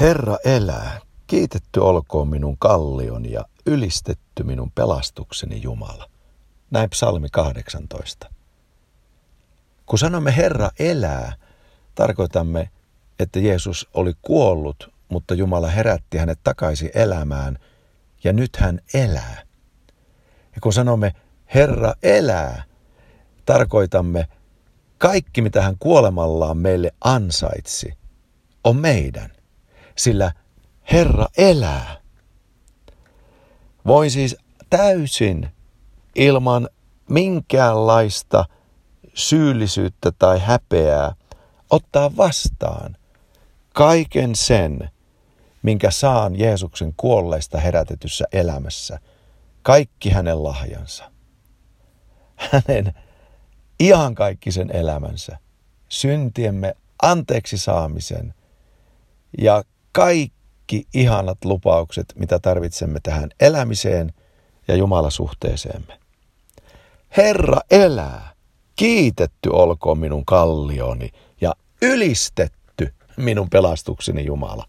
Herra elää, kiitetty olkoon minun kallion ja ylistetty minun pelastukseni Jumala. Näin psalmi 18. Kun sanomme Herra elää, tarkoitamme, että Jeesus oli kuollut, mutta Jumala herätti hänet takaisin elämään ja nyt hän elää. Ja kun sanomme Herra elää, tarkoitamme kaikki, mitä hän kuolemallaan meille ansaitsi, on meidän, sillä Herra elää. Voin siis täysin ilman minkäänlaista syyllisyyttä tai häpeää ottaa vastaan kaiken sen, minkä saan Jeesuksen kuolleista herätetyssä elämässä, kaikki hänen lahjansa. Hänen ihan kaikki sen elämänsä, syntiemme anteeksi saamisen ja kaikki ihanat lupaukset, mitä tarvitsemme tähän elämiseen ja Jumalasuhteeseemme. Herra elää, kiitetty olkoon minun kallioni ja ylistetty minun pelastukseni Jumala.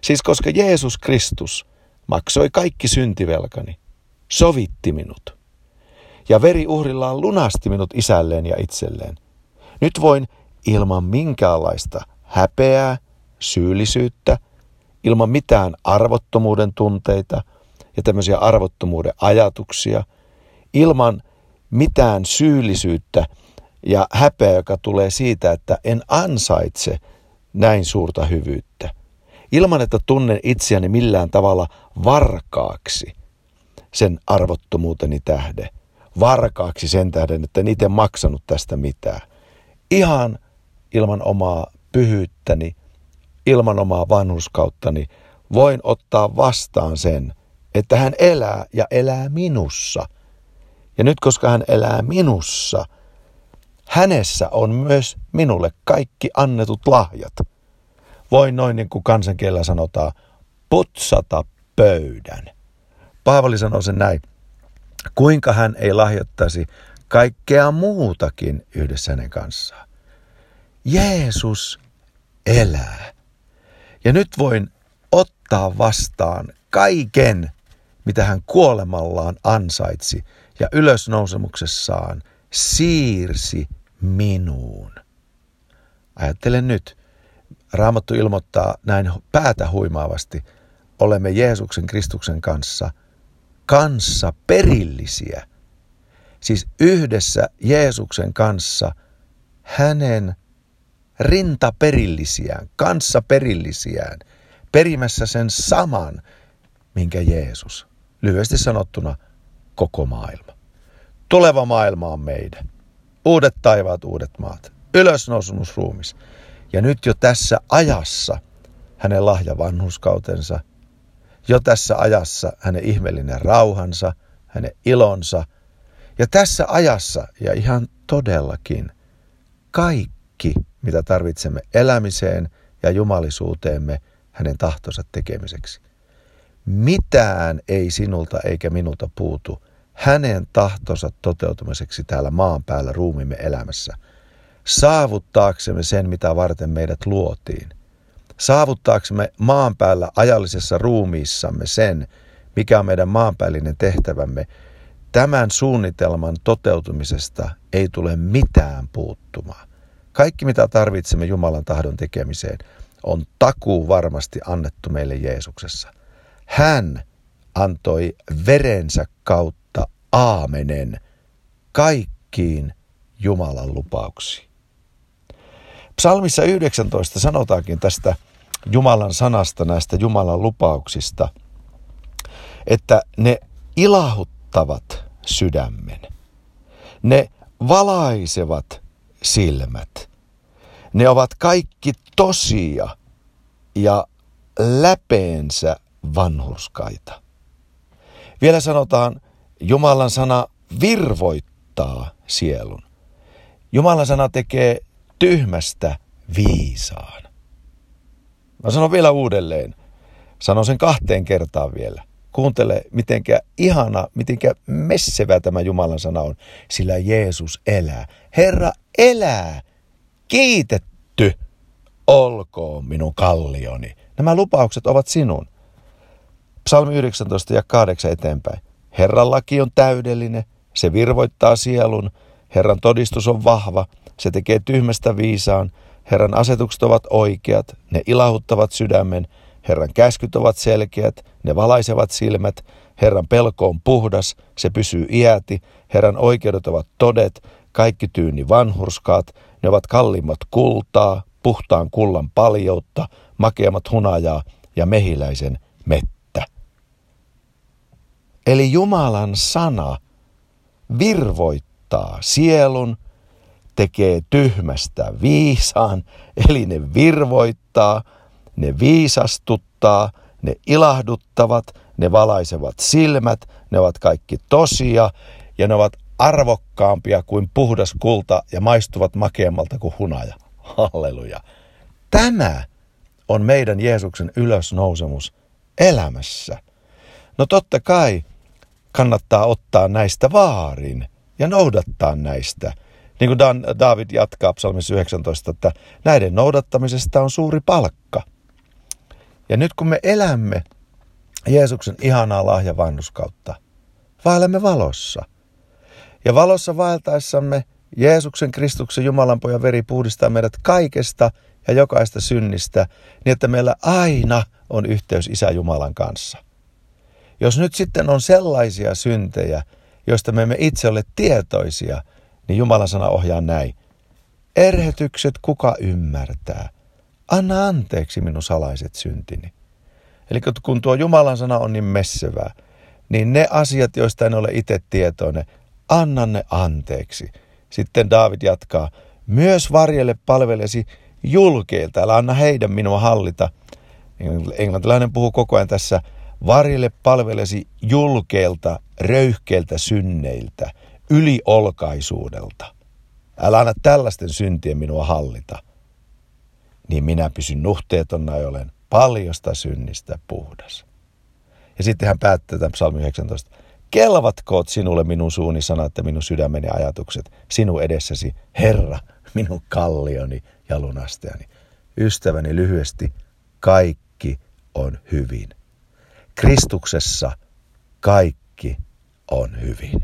Siis koska Jeesus Kristus maksoi kaikki syntivelkani, sovitti minut ja veriuhrillaan lunasti minut isälleen ja itselleen. Nyt voin ilman minkäänlaista häpeää, syyllisyyttä, ilman mitään arvottomuuden tunteita ja tämmöisiä arvottomuuden ajatuksia, ilman mitään syyllisyyttä ja häpeä, joka tulee siitä, että en ansaitse näin suurta hyvyyttä. Ilman, että tunnen itseäni millään tavalla varkaaksi sen arvottomuuteni tähde. Varkaaksi sen tähden, että en itse maksanut tästä mitään. Ihan ilman omaa pyhyyttäni, ilman omaa vanhuskauttani, voin ottaa vastaan sen, että hän elää ja elää minussa – ja nyt koska hän elää minussa, hänessä on myös minulle kaikki annetut lahjat. Voin noin niin kuin kansankielellä sanotaan, putsata pöydän. Paavali sanoi sen näin. Kuinka hän ei lahjoittaisi kaikkea muutakin yhdessä hänen kanssaan. Jeesus elää. Ja nyt voin ottaa vastaan kaiken, mitä hän kuolemallaan ansaitsi ja ylösnousemuksessaan siirsi minuun. Ajattele nyt, Raamattu ilmoittaa näin päätä huimaavasti, olemme Jeesuksen Kristuksen kanssa kanssa perillisiä. Siis yhdessä Jeesuksen kanssa hänen rintaperillisiään, kanssa perillisiään, perimässä sen saman, minkä Jeesus, lyhyesti sanottuna, koko maailma. Tuleva maailma on meidän. Uudet taivaat, uudet maat. Ylösnousemusruumis. Ja nyt jo tässä ajassa hänen lahja vanhuskautensa, jo tässä ajassa hänen ihmeellinen rauhansa, hänen ilonsa, ja tässä ajassa ja ihan todellakin kaikki, mitä tarvitsemme elämiseen ja jumalisuuteemme hänen tahtonsa tekemiseksi. Mitään ei sinulta eikä minulta puutu hänen tahtonsa toteutumiseksi täällä maan päällä ruumimme elämässä, saavuttaaksemme sen, mitä varten meidät luotiin. Saavuttaaksemme maan päällä ajallisessa ruumiissamme sen, mikä on meidän maanpäällinen tehtävämme, tämän suunnitelman toteutumisesta ei tule mitään puuttumaan. Kaikki, mitä tarvitsemme Jumalan tahdon tekemiseen, on takuu varmasti annettu meille Jeesuksessa. Hän antoi verensä kautta aamenen kaikkiin Jumalan lupauksiin. Psalmissa 19 sanotaankin tästä Jumalan sanasta, näistä Jumalan lupauksista, että ne ilahuttavat sydämen. Ne valaisevat silmät. Ne ovat kaikki tosia ja läpeensä vanhurskaita. Vielä sanotaan, Jumalan sana virvoittaa sielun. Jumalan sana tekee tyhmästä viisaan. Mä sanon vielä uudelleen. Sanon sen kahteen kertaan vielä. Kuuntele, mitenkä ihana, mitenkä messevä tämä Jumalan sana on. Sillä Jeesus elää. Herra elää. Kiitetty olkoon minun kallioni. Nämä lupaukset ovat sinun. Psalmi 19 ja 8 eteenpäin. Herran laki on täydellinen, se virvoittaa sielun, Herran todistus on vahva, se tekee tyhmästä viisaan, Herran asetukset ovat oikeat, ne ilahuttavat sydämen, Herran käskyt ovat selkeät, ne valaisevat silmät, Herran pelko on puhdas, se pysyy iäti, Herran oikeudet ovat todet, kaikki tyyni vanhurskaat, ne ovat kalliimmat kultaa, puhtaan kullan paljoutta, makeammat hunajaa ja mehiläisen mettä. Eli Jumalan sana virvoittaa sielun, tekee tyhmästä viisaan, eli ne virvoittaa, ne viisastuttaa, ne ilahduttavat, ne valaisevat silmät, ne ovat kaikki tosia ja ne ovat arvokkaampia kuin puhdas kulta ja maistuvat makeammalta kuin hunaja. Halleluja. Tämä on meidän Jeesuksen ylösnousemus elämässä. No totta kai kannattaa ottaa näistä vaarin ja noudattaa näistä. Niin kuin Dan, David jatkaa psalmissa 19, että näiden noudattamisesta on suuri palkka. Ja nyt kun me elämme Jeesuksen ihanaa lahjavannuskautta, vaelemme valossa. Ja valossa vaeltaessamme Jeesuksen Kristuksen Jumalan pojan veri puhdistaa meidät kaikesta ja jokaista synnistä, niin että meillä aina on yhteys Isä Jumalan kanssa. Jos nyt sitten on sellaisia syntejä, joista me emme itse ole tietoisia, niin Jumalan sana ohjaa näin. Erhetykset kuka ymmärtää? Anna anteeksi minun salaiset syntini. Eli kun tuo Jumalan sana on niin messevää, niin ne asiat, joista en ole itse tietoinen, anna ne anteeksi. Sitten David jatkaa, myös varjelle palvelesi julkeilta, älä anna heidän minua hallita. Englantilainen puhuu koko ajan tässä, varjelle palvelesi julkeilta, röyhkeiltä synneiltä, yliolkaisuudelta. Älä anna tällaisten syntien minua hallita. Niin minä pysyn nuhteetonna ja olen paljosta synnistä puhdas. Ja sitten hän päättää tämän psalmi 19. Kelvatkoot sinulle minun suuni sanat ja minun sydämeni ajatukset sinun edessäsi, Herra, minun kallioni ja lunastajani. Ystäväni lyhyesti, kaikki on hyvin. Kristuksessa kaikki on hyvin.